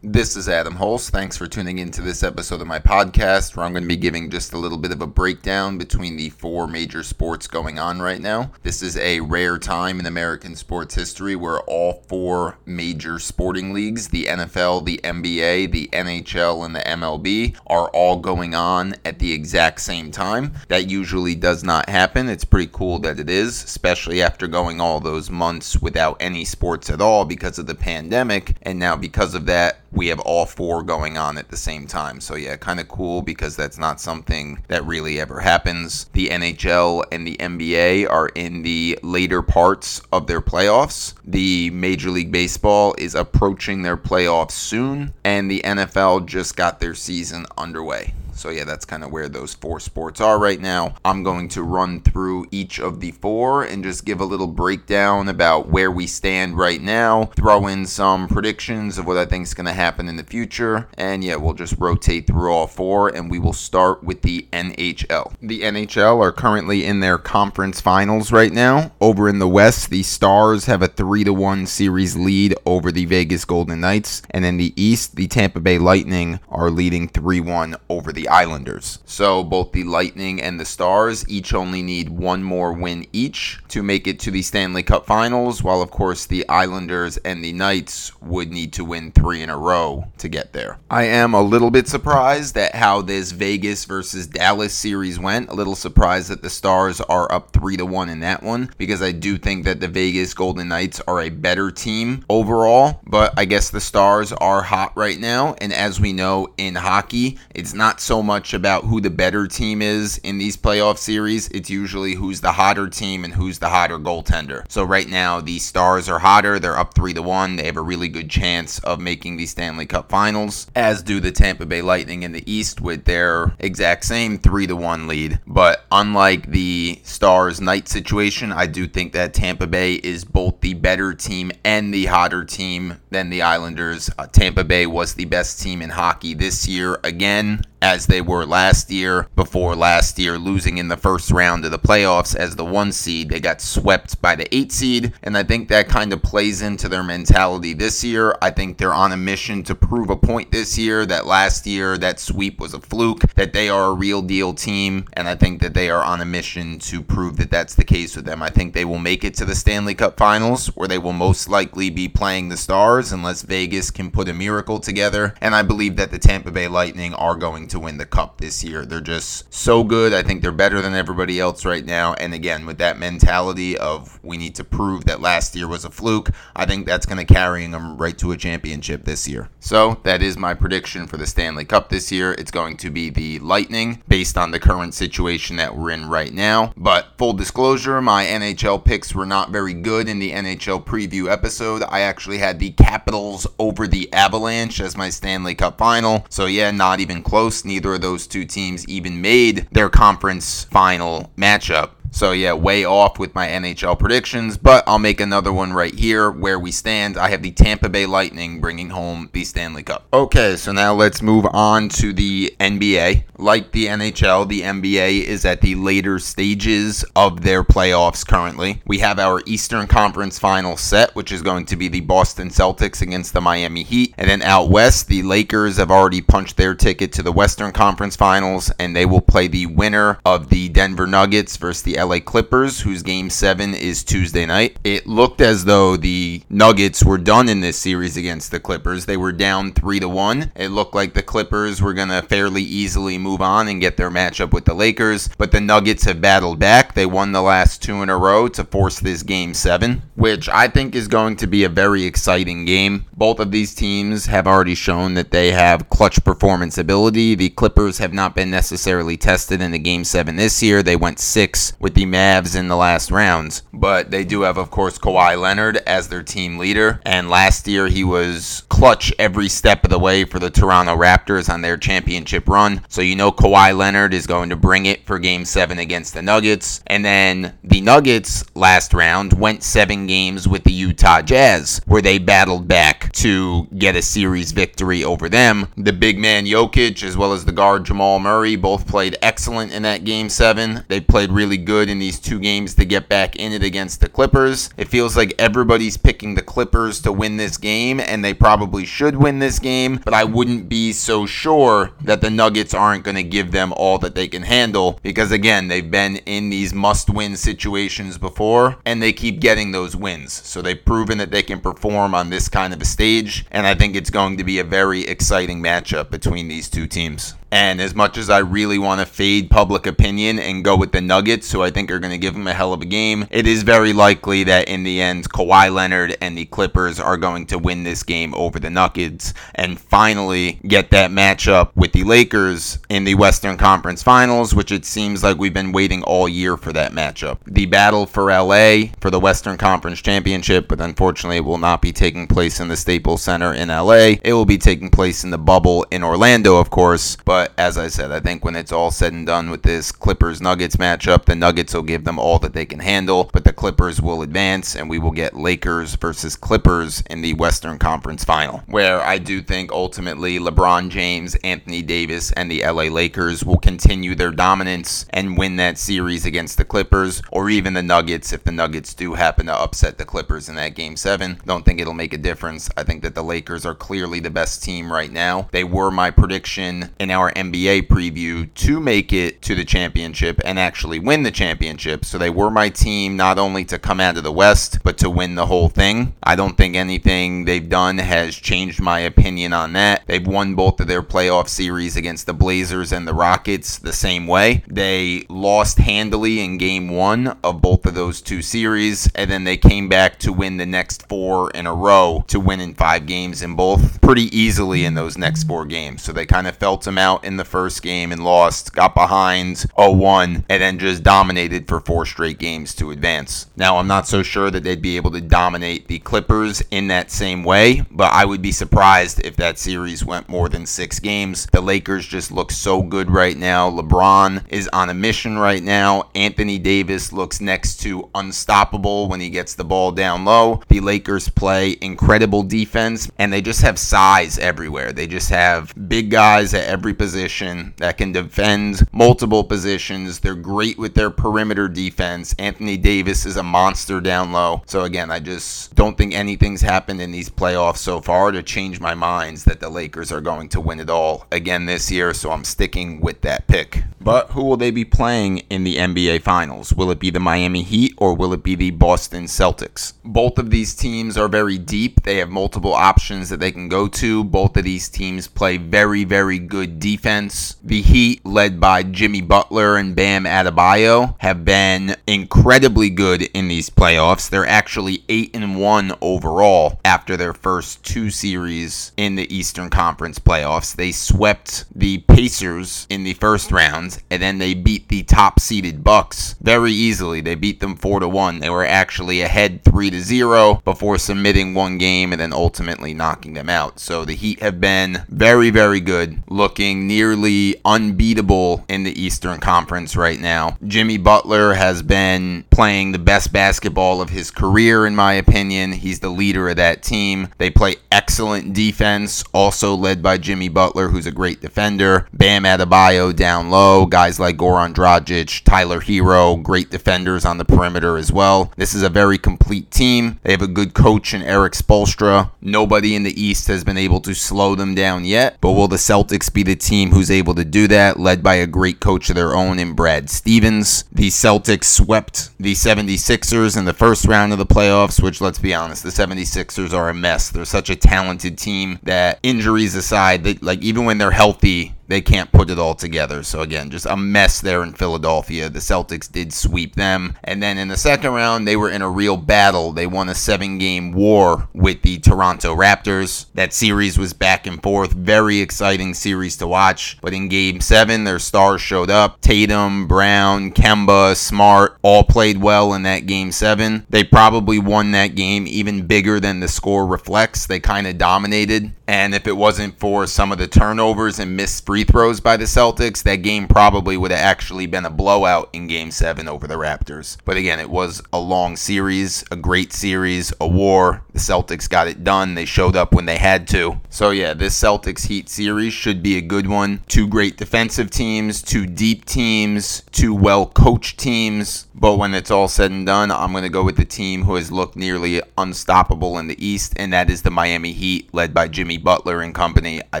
This is Adam Holst. Thanks for tuning into this episode of my podcast where I'm going to be giving just a little bit of a breakdown between the four major sports going on right now. This is a rare time in American sports history where all four major sporting leagues, the NFL, the NBA, the NHL, and the MLB, are all going on at the exact same time. That usually does not happen. It's pretty cool that it is, especially after going all those months without any sports at all because of the pandemic. And now, because of that, we have all four going on at the same time. So yeah, kind of cool because that's not something that really ever happens. The NHL and the NBA are in the later parts of their playoffs. The Major League Baseball is approaching their playoffs soon, and the NFL just got their season underway. So, yeah, that's kind of where those four sports are right now. I'm going to run through each of the four and just give a little breakdown about where we stand right now, throw in some predictions of what I think is going to happen in the future. And, yeah, we'll just rotate through all four and we will start with the NHL. The NHL are currently in their conference finals right now. Over in the West, the Stars have a 3 to 1 series lead over the Vegas Golden Knights. And in the East, the Tampa Bay Lightning are leading 3 1 over the Islanders. So both the Lightning and the Stars each only need one more win each to make it to the Stanley Cup Finals, while of course the Islanders and the Knights would need to win three in a row to get there. I am a little bit surprised at how this Vegas versus Dallas series went. A little surprised that the Stars are up three to one in that one because I do think that the Vegas Golden Knights are a better team overall, but I guess the Stars are hot right now, and as we know in hockey, it's not so much about who the better team is in these playoff series. It's usually who's the hotter team and who's the hotter goaltender. So right now, the Stars are hotter. They're up three to one. They have a really good chance of making the Stanley Cup Finals, as do the Tampa Bay Lightning in the East with their exact same three to one lead. But unlike the Stars night situation, I do think that Tampa Bay is both the better team and the hotter team than the Islanders. Uh, Tampa Bay was the best team in hockey this year again as they were last year, before last year losing in the first round of the playoffs as the one seed. They got swept by the eight seed, and I think that kind of plays into their mentality this year. I think they're on a mission to prove a point this year that last year that sweep was a fluke, that they are a real deal team, and I think that they are on a mission to prove that that's the case with them. I think they will make it to the Stanley Cup Finals, where they will most likely be playing the Stars unless Vegas can put a miracle together, and I believe that the Tampa Bay Lightning are going to win the cup this year. They're just so good. I think they're better than everybody else right now. And again, with that mentality of we need to prove that last year was a fluke, I think that's going to carry them right to a championship this year. So that is my prediction for the Stanley Cup this year. It's going to be the Lightning based on the current situation that we're in right now. But full disclosure, my NHL picks were not very good in the NHL preview episode. I actually had the Capitals over the Avalanche as my Stanley Cup final. So yeah, not even close neither of those two teams even made their conference final matchup. So yeah, way off with my NHL predictions, but I'll make another one right here where we stand. I have the Tampa Bay Lightning bringing home the Stanley Cup. Okay, so now let's move on to the NBA. Like the NHL, the NBA is at the later stages of their playoffs currently. We have our Eastern Conference final set, which is going to be the Boston Celtics against the Miami Heat. And then out west, the Lakers have already punched their ticket to the Western Conference finals, and they will play the winner of the Denver Nuggets versus the LA Clippers, whose game seven is Tuesday night. It looked as though the Nuggets were done in this series against the Clippers. They were down three to one. It looked like the Clippers were going to fairly easily move on and get their matchup with the Lakers, but the Nuggets have battled back. They won the last two in a row to force this game seven, which I think is going to be a very exciting game. Both of these teams have already shown that they have clutch performance ability. The Clippers have not been necessarily tested in the game seven this year. They went six with the Mavs in the last rounds. But they do have, of course, Kawhi Leonard as their team leader. And last year he was clutch every step of the way for the Toronto Raptors on their championship run. So you know Kawhi Leonard is going to bring it for game seven against the Nuggets. And then the Nuggets last round went seven games with the Utah Jazz, where they battled back to get a series victory over them. The big man Jokic, as well as the guard Jamal Murray, both played excellent in that game seven. They played really good good in these two games to get back in it against the Clippers. It feels like everybody's picking the Clippers to win this game, and they probably should win this game, but I wouldn't be so sure that the Nuggets aren't going to give them all that they can handle because, again, they've been in these must win situations before and they keep getting those wins. So they've proven that they can perform on this kind of a stage, and I think it's going to be a very exciting matchup between these two teams. And as much as I really want to fade public opinion and go with the Nuggets, who I think are going to give them a hell of a game, it is very likely that in the end, Kawhi Leonard and the Clippers are going to win this game over the Nuggets and finally get that matchup with the Lakers in the Western Conference Finals, which it seems like we've been waiting all year for that matchup. The battle for LA for the Western Conference Championship, but unfortunately, it will not be taking place in the Staples Center in LA. It will be taking place in the bubble in Orlando, of course, but but as I said, I think when it's all said and done with this Clippers Nuggets matchup, the Nuggets will give them all that they can handle, but the Clippers will advance and we will get Lakers versus Clippers in the Western Conference final, where I do think ultimately LeBron James, Anthony Davis, and the LA Lakers will continue their dominance and win that series against the Clippers or even the Nuggets if the Nuggets do happen to upset the Clippers in that game 7. Don't think it'll make a difference. I think that the Lakers are clearly the best team right now. They were my prediction in our our NBA preview to make it to the championship and actually win the championship. So they were my team not only to come out of the West, but to win the whole thing. I don't think anything they've done has changed my opinion on that. They've won both of their playoff series against the Blazers and the Rockets the same way. They lost handily in game one of both of those two series, and then they came back to win the next four in a row to win in five games in both pretty easily in those next four games. So they kind of felt them out out in the first game and lost, got behind 0-1, and then just dominated for four straight games to advance. Now, I'm not so sure that they'd be able to dominate the Clippers in that same way, but I would be surprised if that series went more than six games. The Lakers just look so good right now. LeBron is on a mission right now. Anthony Davis looks next to unstoppable when he gets the ball down low. The Lakers play incredible defense, and they just have size everywhere. They just have big guys at every position position that can defend multiple positions. They're great with their perimeter defense. Anthony Davis is a monster down low. So again, I just don't think anything's happened in these playoffs so far to change my minds that the Lakers are going to win it all again this year. So I'm sticking with that pick. But who will they be playing in the NBA Finals? Will it be the Miami Heat or will it be the Boston Celtics? Both of these teams are very deep. They have multiple options that they can go to. Both of these teams play very, very good defense. The Heat, led by Jimmy Butler and Bam Adebayo, have been incredibly good in these playoffs. They're actually 8 and 1 overall after their first two series in the Eastern Conference playoffs. They swept the Pacers in the first round and then they beat the top seeded Bucks very easily. They beat them 4 to 1. They were actually ahead 3 to 0 before submitting one game and then ultimately knocking them out. So the Heat have been very very good, looking nearly unbeatable in the Eastern Conference right now. Jimmy Butler has been playing the best basketball of his career in my opinion. He's the leader of that team. They play excellent defense, also led by Jimmy Butler who's a great defender. Bam Adebayo down low guys like Goran Dragic, Tyler Herro, great defenders on the perimeter as well. This is a very complete team. They have a good coach in Erik Spoelstra. Nobody in the East has been able to slow them down yet, but will the Celtics be the team who's able to do that, led by a great coach of their own in Brad Stevens? The Celtics swept the 76ers in the first round of the playoffs, which let's be honest, the 76ers are a mess. They're such a talented team that injuries aside, they, like even when they're healthy, they can't put it all together. So again, just a mess there in Philadelphia. The Celtics did sweep them. And then in the second round, they were in a real battle. They won a seven game war with the Toronto Raptors. That series was back and forth. Very exciting series to watch. But in game seven, their stars showed up. Tatum, Brown, Kemba, Smart all played well in that game seven. They probably won that game even bigger than the score reflects. They kind of dominated And if it wasn't for some of the turnovers and missed free throws by the Celtics, that game probably would have actually been a blowout in game seven over the Raptors. But again, it was a long series, a great series, a war. The Celtics got it done. They showed up when they had to. So yeah, this Celtics Heat series should be a good one. Two great defensive teams, two deep teams, two well coached teams. But when it's all said and done, I'm going to go with the team who has looked nearly unstoppable in the East, and that is the Miami Heat, led by Jimmy Butler and company. I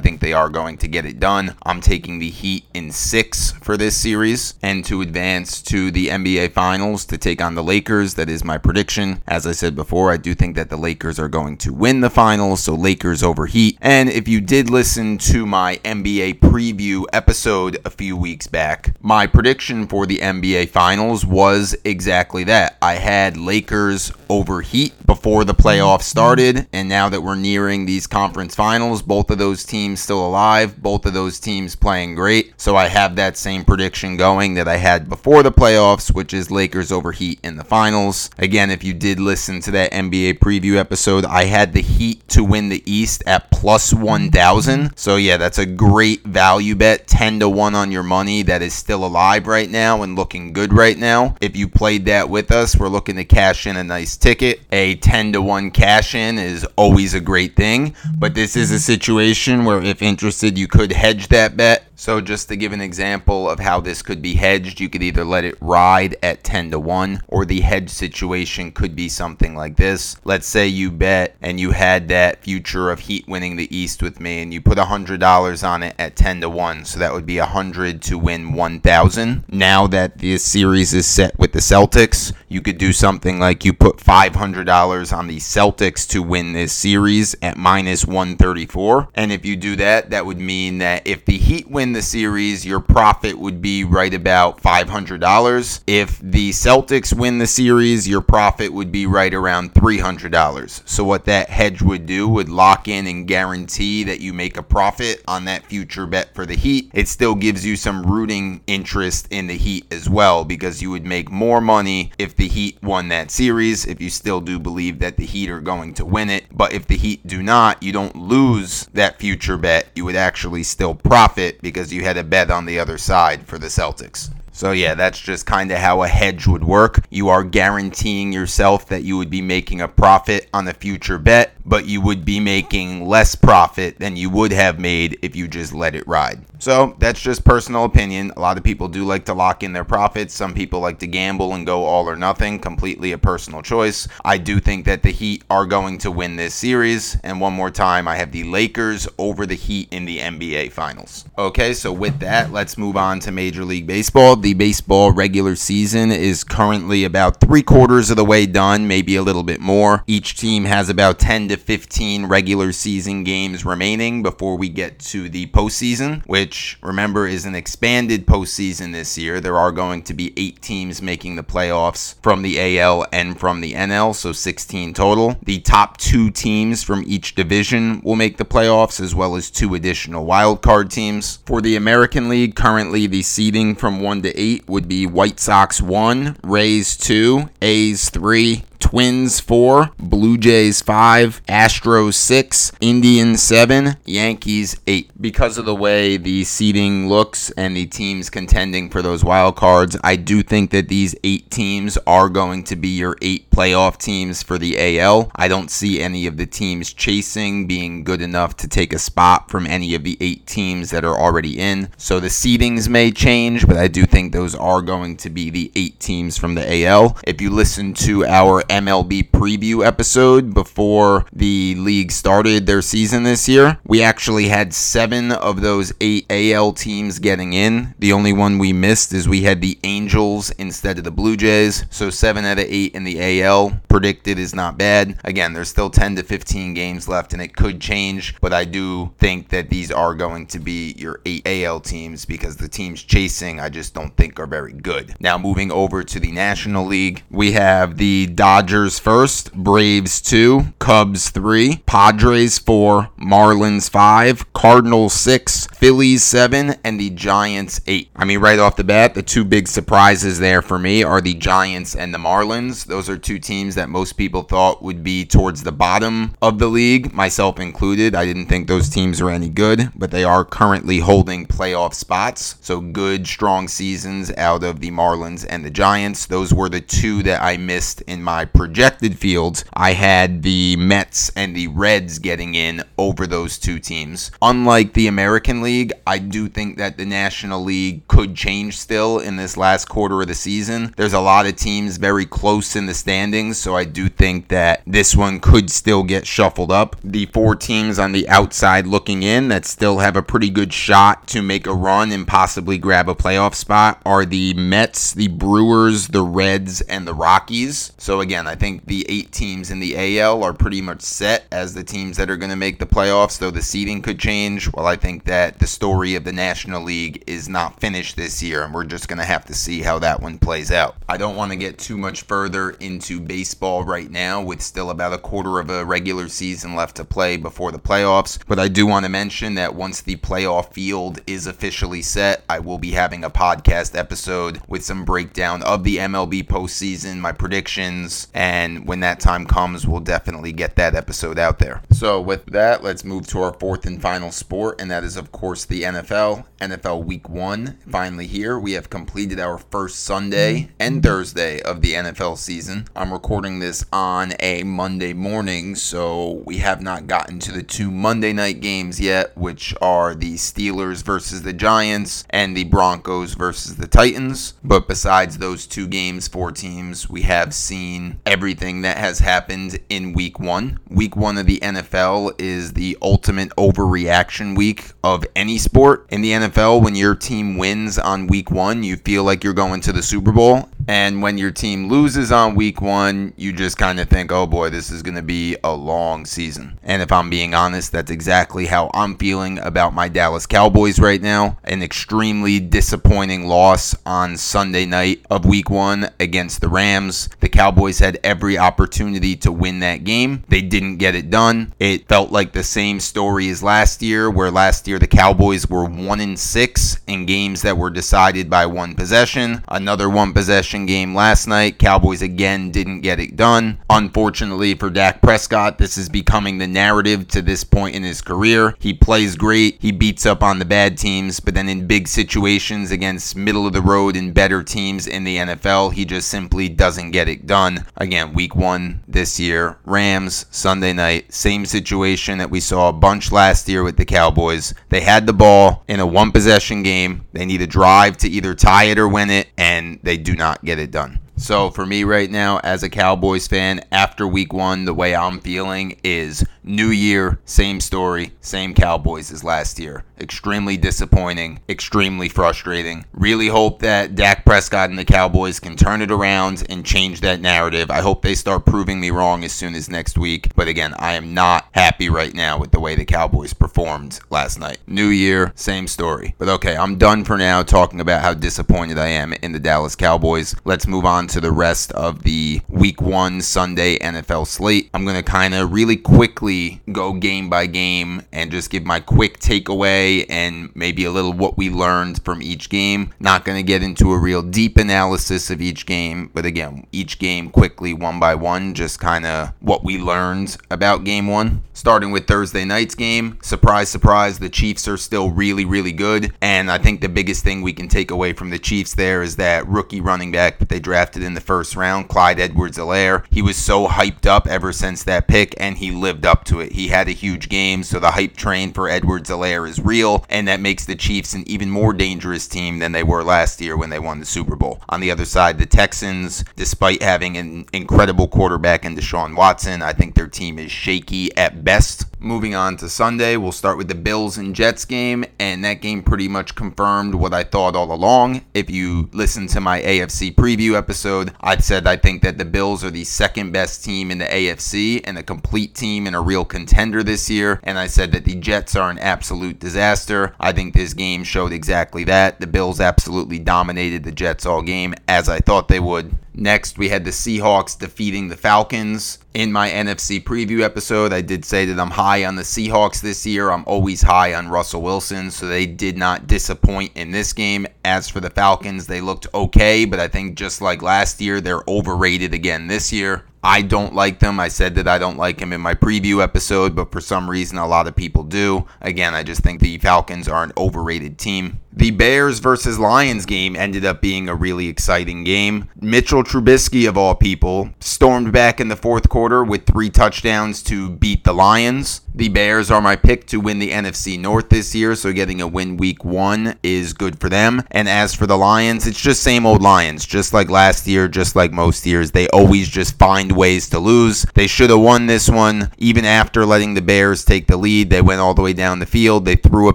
think they are going to get it done. I'm taking the Heat in six for this series and to advance to the NBA Finals to take on the Lakers. That is my prediction. As I said before, I do think that the Lakers are going to win the finals, so Lakers over Heat. And if you did listen to my NBA preview episode a few weeks back, my prediction for the NBA Finals was exactly that. I had Lakers over Heat before the playoffs started, and now that we're nearing these conference finals, both of those teams still alive, both of those teams playing great. So I have that same prediction going that I had before the playoffs, which is Lakers over Heat in the finals. Again, if you did listen to that NBA preview episode, I had the Heat to win the East at plus 1,000. So yeah, that's a great value bet, 10 to 1 on your money that is still alive right now and looking good right now. If you played that with us, we're looking to cash in a nice ticket. A 10 to 1 cash in is always a great thing, but this is a situation where if interested, you could hedge that bet so, just to give an example of how this could be hedged, you could either let it ride at 10 to 1, or the hedge situation could be something like this. Let's say you bet and you had that future of Heat winning the East with me, and you put $100 on it at 10 to 1. So, that would be 100 to win 1,000. Now that this series is set with the Celtics, you could do something like you put $500 on the Celtics to win this series at minus 134. And if you do that, that would mean that if the Heat win win the series, your profit would be right about $500. If the Celtics win the series, your profit would be right around $300. So, what that hedge would do would lock in and guarantee that you make a profit on that future bet for the Heat. It still gives you some rooting interest in the Heat as well because you would make more money if the Heat won that series, if you still do believe that the Heat are going to win it. But if the Heat do not, you don't lose that future bet. You would actually still profit because because you had a bet on the other side for the Celtics. So, yeah, that's just kind of how a hedge would work. You are guaranteeing yourself that you would be making a profit on the future bet, but you would be making less profit than you would have made if you just let it ride. So that's just personal opinion. A lot of people do like to lock in their profits. Some people like to gamble and go all or nothing, completely a personal choice. I do think that the Heat are going to win this series. And one more time, I have the Lakers over the Heat in the NBA Finals. Okay, so with that, let's move on to Major League Baseball. Baseball regular season is currently about three quarters of the way done, maybe a little bit more. Each team has about 10 to 15 regular season games remaining before we get to the postseason, which which remember is an expanded postseason this year. There are going to be eight teams making the playoffs from the AL and from the NL, so 16 total. The top two teams from each division will make the playoffs, as well as two additional wildcard teams. For the American League, currently the seeding from 1 to 8 would be White Sox 1, Rays 2, A's 3, Twins 4, Blue Jays 5, Astros 6, Indians 7, Yankees 8. Because of the way the seeding looks and the teams contending for those wild cards, I do think that these 8 teams are going to be your 8 playoff teams for the AL. I don't see any of the teams chasing being good enough to take a spot from any of the 8 teams that are already in. So the seedings may change, but I do think those are going to be the 8 teams from the AL. If you listen to our MLB preview episode before the league started their season this year. We actually had seven of those eight AL teams getting in. The only one we missed is we had the Angels instead of the Blue Jays. So seven out of eight in the AL predicted is not bad. Again, there's still 10 to 15 games left and it could change, but I do think that these are going to be your eight AL teams because the teams chasing I just don't think are very good. Now moving over to the National League, we have the Dodgers Dodgers first, Braves 2, Cubs 3, Padres 4, Marlins 5, Cardinals 6, Phillies 7, and the Giants 8. I mean, right off the bat, the two big surprises there for me are the Giants and the Marlins. Those are two teams that most people thought would be towards the bottom of the league, myself included. I didn't think those teams were any good, but they are currently holding playoff spots. So good, strong seasons out of the Marlins and the Giants. Those were the two that I missed in my projected fields. I had the Mets and the Reds getting in over those two teams. Unlike the American League, I do think that the National League could change still in this last quarter of the season. There's a lot of teams very close in the standings, so I do think that this one could still get shuffled up. The four teams on the outside looking in that still have a pretty good shot to make a run and possibly grab a playoff spot are the Mets, the Brewers, the Reds, and the Rockies. So again, I think the eight teams in the AL are pretty much set as the teams that are going to make the playoffs, though the seeding could change. Well, I think that the story of the National League is not finished this year, and we're just going to have to see how that one plays out. I don't want to get too much further into baseball right now, with still about a quarter of a regular season left to play before the playoffs, but I do want to mention that once the playoff field is officially set, I will be having a podcast episode with some breakdown of the MLB postseason, my predictions, and when that time comes, we'll definitely get that episode out there. So, with that, let's move to our fourth and final sport, and that is, of course, the NFL. NFL Week 1 finally here. We have completed our first Sunday and Thursday of the NFL season. I'm recording this on a Monday morning, so we have not gotten to the two Monday night games yet, which are the Steelers versus the Giants and the Broncos versus the Titans. But besides those two games for teams, we have seen everything that has happened in week one. Week one of the NFL is the ultimate overreaction week of any sport. In the NFL, when your team wins on week one, you feel like you're going to the Super Bowl. And when your team loses on week one, you just kind of think, oh boy, this is going to be a long season. And if I'm being honest, that's exactly how I'm feeling about my Dallas Cowboys right now. An extremely disappointing loss on Sunday night of week one against the Rams. The Cowboys had every opportunity to win that game. They didn't get it done. It felt like the same story as last year, where last year the Cowboys were one in six in games that were decided by one possession. Another one possession game last night. Cowboys again didn't get it done. Unfortunately for Dak Prescott, this is becoming the narrative to this point in his career. He plays great, he beats up on the bad teams, but then in big situations against middle of the road and better teams in the NFL, he just simply doesn't get it done. Again, week one this year, Rams, Sunday night, same situation that we saw a bunch last year with the Cowboys. They had the ball in a one possession game. They need a drive to either tie it or win it, and they do not get it done. So for me right now, as a Cowboys fan, after week one, the way I'm feeling is new year, same story, same Cowboys as last year. Extremely disappointing, extremely frustrating. Really hope that Dak Prescott and the Cowboys can turn it around and change that narrative. I hope they start proving me wrong as soon as next week. But again, I am not happy right now with the way the Cowboys performed last night. New year, same story. But okay, I'm done for now talking about how disappointed I am in the Dallas Cowboys. Let's move on to the rest of the week one Sunday NFL slate. I'm going to kind of really quickly go game by game and just give my quick takeaway and maybe a little what we learned from each game. Not going to get into a real deep analysis of each game, but again, each game quickly, one by one, just kind of what we learned about game one. Starting with Thursday night's game. Surprise, surprise, the Chiefs are still really, really good. And I think the biggest thing we can take away from the Chiefs there is that rookie running back that they drafted in the first round, Clyde Edwards Helaire. He was so hyped up ever since that pick, and he lived up to it. He had a huge game, so the hype train for Edwards Helaire is real, and that makes the Chiefs an even more dangerous team than they were last year when they won the Super Bowl. On the other side, the Texans, despite having an incredible quarterback in Deshaun Watson, I think their team is shaky at best. Moving on to Sunday, we'll start with the Bills and Jets game, and that game pretty much confirmed what I thought all along. If you listen to my AFC preview episode, I said I think that the Bills are the second best team in the AFC and a complete team in a real contender this year, and I said that the Jets are an absolute disaster. I think this game showed exactly that. The Bills absolutely dominated the Jets all game, as I thought they would Next, we had the Seahawks defeating the Falcons. In my NFC preview episode, I did say that I'm high on the Seahawks this year. I'm always high on Russell Wilson, so they did not disappoint in this game. As for the Falcons, they looked okay, but I think just like last year, they're overrated again this year. I don't like them. I said that I don't like him in my preview episode, but for some reason, a lot of people do. Again, I just think the Falcons are an overrated team. The Bears versus Lions game ended up being a really exciting game. Mitchell Trubisky, of all people, stormed back in the fourth quarter with three touchdowns to beat the Lions. The Bears are my pick to win the NFC North this year, so getting a win week one is good for them. And as for the Lions, it's just same old Lions. Just like last year, just like most years, they always just find ways to lose. They should have won this one, even after letting the Bears take the lead. They went all the way down the field. They threw a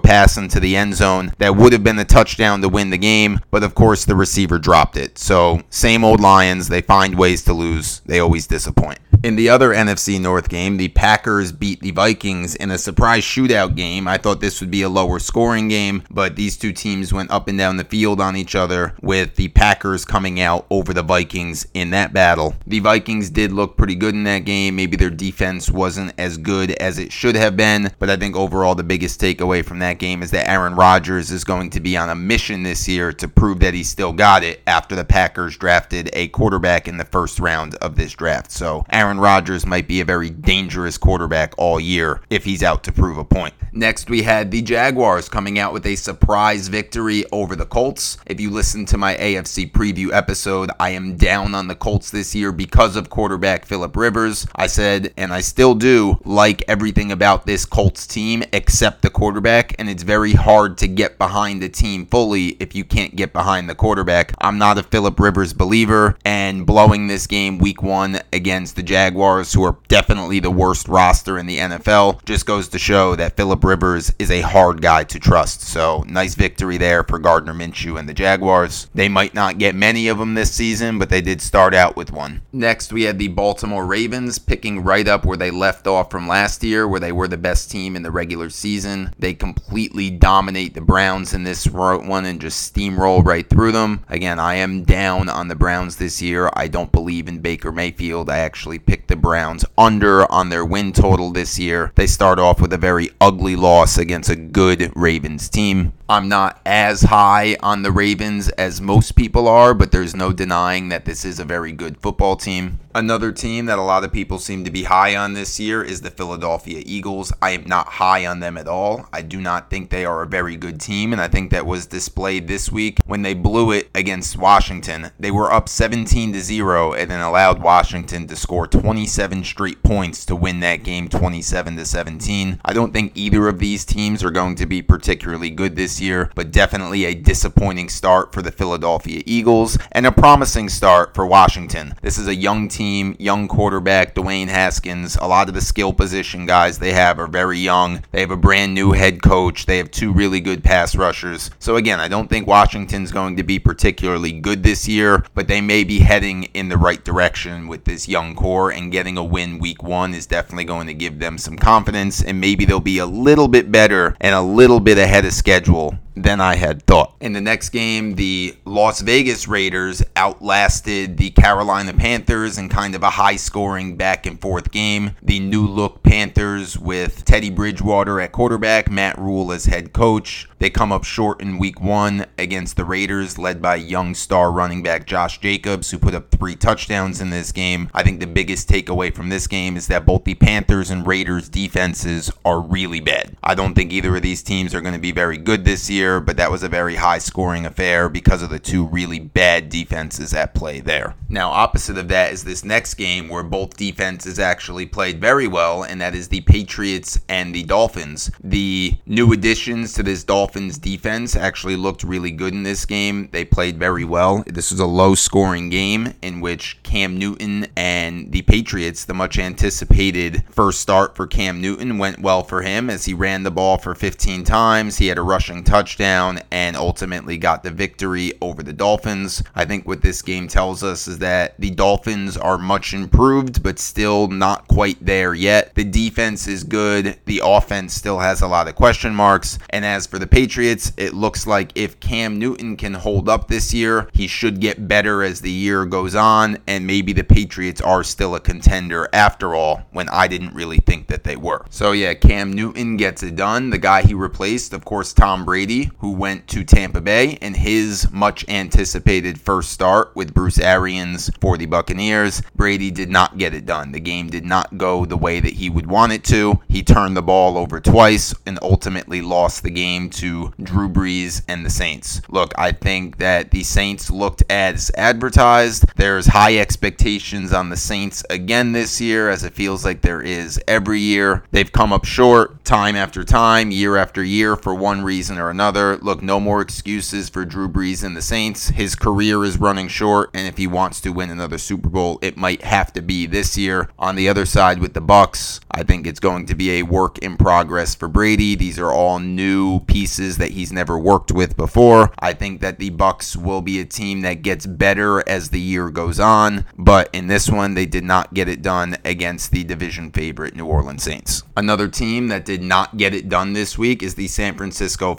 pass into the end zone that would have been the touchdown to win the game, but of course the receiver dropped it. So, same old Lions, they find ways to lose. They always disappoint. In the other NFC North game, the Packers beat the Vikings in a surprise shootout game. I thought this would be a lower scoring game, but these two teams went up and down the field on each other, with the Packers coming out over the Vikings in that battle. The Vikings did look pretty good in that game. Maybe their defense wasn't as good as it should have been, but I think overall the biggest takeaway from that game is that Aaron Rodgers is going to be on a mission this year to prove that he still got it after the Packers drafted a quarterback in the first round of this draft. So, Aaron Aaron Rodgers might be a very dangerous quarterback all year if he's out to prove a point. Next, we had the Jaguars coming out with a surprise victory over the Colts. If you listen to my AFC preview episode, I am down on the Colts this year because of quarterback Philip Rivers. I said, and I still do, like everything about this Colts team except the quarterback, and it's very hard to get behind the team fully if you can't get behind the quarterback. I'm not a Philip Rivers believer, and blowing this game week one against the Jaguars Jaguars, who are definitely the worst roster in the NFL, just goes to show that Philip Rivers is a hard guy to trust. So, nice victory there for Gardner Minshew and the Jaguars. They might not get many of them this season, but they did start out with one. Next, we had the Baltimore Ravens picking right up where they left off from last year, where they were the best team in the regular season. They completely dominate the Browns in this one and just steamroll right through them. Again, I am down on the Browns this year. I don't believe in Baker Mayfield. I actually picked the Browns under on their win total this year. They start off with a very ugly loss against a good Ravens team. I'm not as high on the Ravens as most people are, but there's no denying that this is a very good football team. Another team that a lot of people seem to be high on this year is the Philadelphia Eagles. I am not high on them at all. I do not think they are a very good team, and I think that was displayed this week when they blew it against Washington. They were up 17 to 0 and then allowed Washington to score 27 straight points to win that game 27 to 17. I don't think either of these teams are going to be particularly good this year, but definitely a disappointing start for the Philadelphia Eagles and a promising start for Washington. This is a young team team, young quarterback, Dwayne Haskins. A lot of the skill position guys they have are very young. They have a brand new head coach. They have two really good pass rushers. So, again, I don't think Washington's going to be particularly good this year, but they may be heading in the right direction with this young core, and getting a win week one is definitely going to give them some confidence, and maybe they'll be a little bit better and a little bit ahead of schedule than I had thought. In the next game, the Las Vegas Raiders outlasted the Carolina Panthers in kind of a high scoring back and forth game. The new look Panthers with Teddy Bridgewater at quarterback, Matt Rhule as head coach. They come up short in week one against the Raiders, led by young star running back Josh Jacobs, who put up three touchdowns in this game. I think the biggest takeaway from this game is that both the Panthers and Raiders defenses are really bad. I don't think either of these teams are going to be very good this year year, but that was a very high scoring affair because of the two really bad defenses at play there. Now, opposite of that is this next game where both defenses actually played very well, and that is the Patriots and the Dolphins. The new additions to this Dolphins defense actually looked really good in this game. They played very well. This was a low scoring game in which Cam Newton and the Patriots, the much anticipated first start for Cam Newton, went well for him as he ran the ball for 15 times. He had a rushing touchdown touchdown and ultimately got the victory over the Dolphins. I think what this game tells us is that the Dolphins are much improved, but still not quite there yet. The defense is good. The offense still has a lot of question marks. And as for the Patriots, it looks like if Cam Newton can hold up this year, he should get better as the year goes on. And maybe the Patriots are still a contender after all, when I didn't really think that they were. So yeah, Cam Newton gets it done. The guy he replaced, of course, Tom Brady, who went to Tampa Bay in his much anticipated first start with Bruce Arians for the Buccaneers. Brady did not get it done. The game did not go the way that he would want it to. He turned the ball over twice and ultimately lost the game to Drew Brees and the Saints. Look, I think that the Saints looked as advertised. There's high expectations on the Saints again this year, as it feels like there is every year. They've come up short time after time, year after year, for one reason or another. Look, no more excuses for Drew Brees and the Saints. His career is running short, and if he wants to win another Super Bowl, it might have to be this year. On the other side with the Bucks, I think it's going to be a work in progress for Brady. These are all new pieces that he's never worked with before. I think that the Bucks will be a team that gets better as the year goes on, but in this one they did not get it done against the division favorite New Orleans Saints. Another team that did not get it done this week is the San Francisco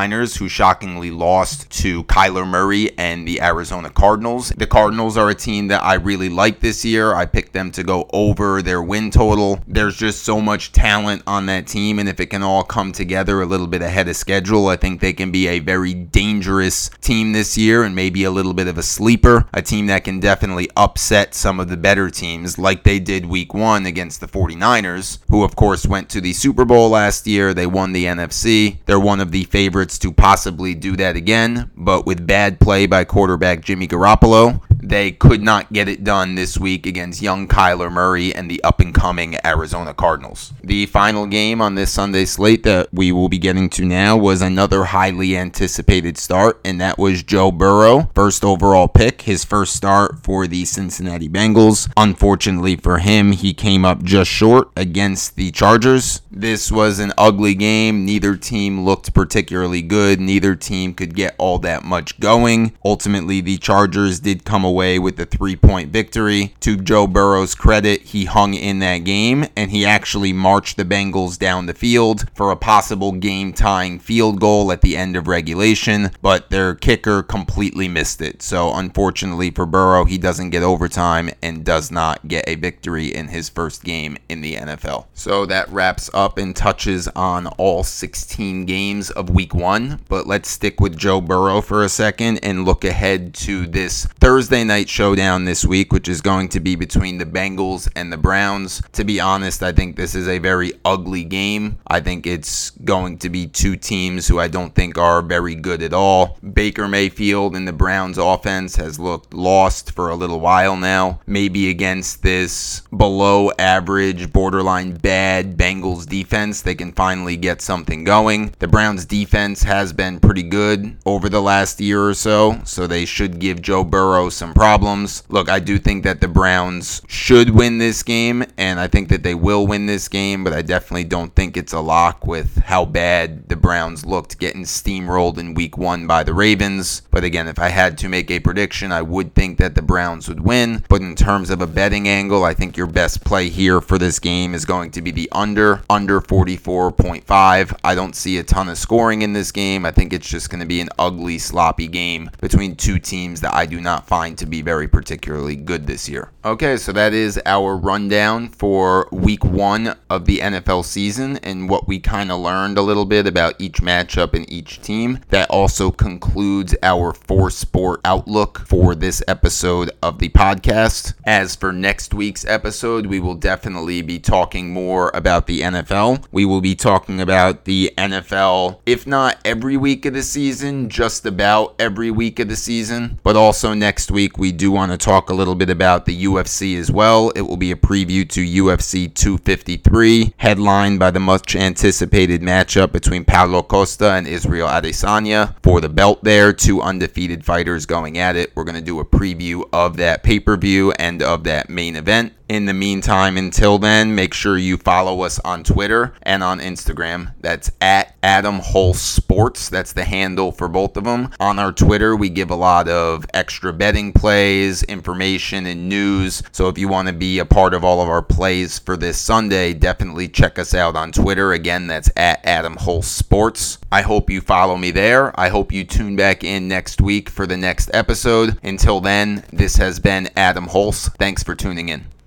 49ers, who shockingly lost to Kyler Murray and the Arizona Cardinals. The Cardinals are a team that I really like this year. I picked them to go over their win total. There's just so much talent on that team, and if it can all come together a little bit ahead of schedule, I think they can be a very dangerous team this year and maybe a little bit of a sleeper. A team that can definitely upset some of the better teams, like they did week one against the 49ers, who, of course, went to the Super Bowl last year. They won the NFC. They're one of the favorites to possibly do that again, but with bad play by quarterback Jimmy Garoppolo, they could not get it done this week against young Kyler Murray and the up and coming Arizona Cardinals. The final game on this Sunday slate that we will be getting to now was another highly anticipated start, and that was Joe Burrow, first overall pick, his first start for the Cincinnati Bengals. Unfortunately for him, he came up just short against the Chargers. This was an ugly game. Neither team looked particularly good. Neither team could get all that much going. Ultimately, the Chargers did come away with the three point victory. To Joe Burrow's credit, he hung in that game and he actually marched the Bengals down the field for a possible game tying field goal at the end of regulation, but their kicker completely missed it. So, unfortunately for Burrow, he doesn't get overtime and does not get a victory in his first game in the NFL. So, that wraps up and touches on all 16 games of week one. But let's stick with Joe Burrow for a second and look ahead to this Thursday night showdown this week, which is going to be between the Bengals and the Browns. To be honest, I think this is a very ugly game. I think it's going to be two teams who I don't think are very good at all. Baker Mayfield and the Browns offense has looked lost for a little while now. Maybe against this below average, borderline bad Bengals defense, they can finally get something going. The Browns defense has been pretty good over the last year or so, so they should give Joe Burrow some problems. Look, I do think that the Browns should win this game, and I think that they will win this game, but I definitely don't think it's a lock with how bad the Browns looked getting steamrolled in week one by the Ravens. But again, if I had to make a prediction, I would think that the Browns would win. But in terms of a betting angle, I think your best play here for this game is going to be the under, under 44.5. I don't see a ton of scoring in this game. I think it's just going to be an ugly, sloppy game between two teams that I do not find to be very particularly good this year. Okay, so that is our rundown for week one of the NFL season and what we kind of learned a little bit about each matchup and each team. That also concludes our four sport outlook for this episode of the podcast. As for next week's episode, we will definitely be talking more about the NFL. We will be talking about the NFL, if not every week of the season, just about every week of the season. But also next week, we do want to talk a little bit about the UFC as well. It will be a preview to UFC 253, headlined by the much anticipated matchup between Paulo Costa and Israel Adesanya for the belt there. Two undefeated fighters going at it. We're going to do a preview of that pay per view and of that main event. In the meantime, until then, make sure you follow us on Twitter and on Instagram. That's at Adam Hulse Sports. That's the handle for both of them. On our Twitter, we give a lot of extra betting plays, information, and news. So if you want to be a part of all of our plays for this Sunday, definitely check us out on Twitter. Again, that's at Adam Hulse Sports. I hope you follow me there. I hope you tune back in next week for the next episode. Until then, this has been Adam Hulse. Thanks for tuning in.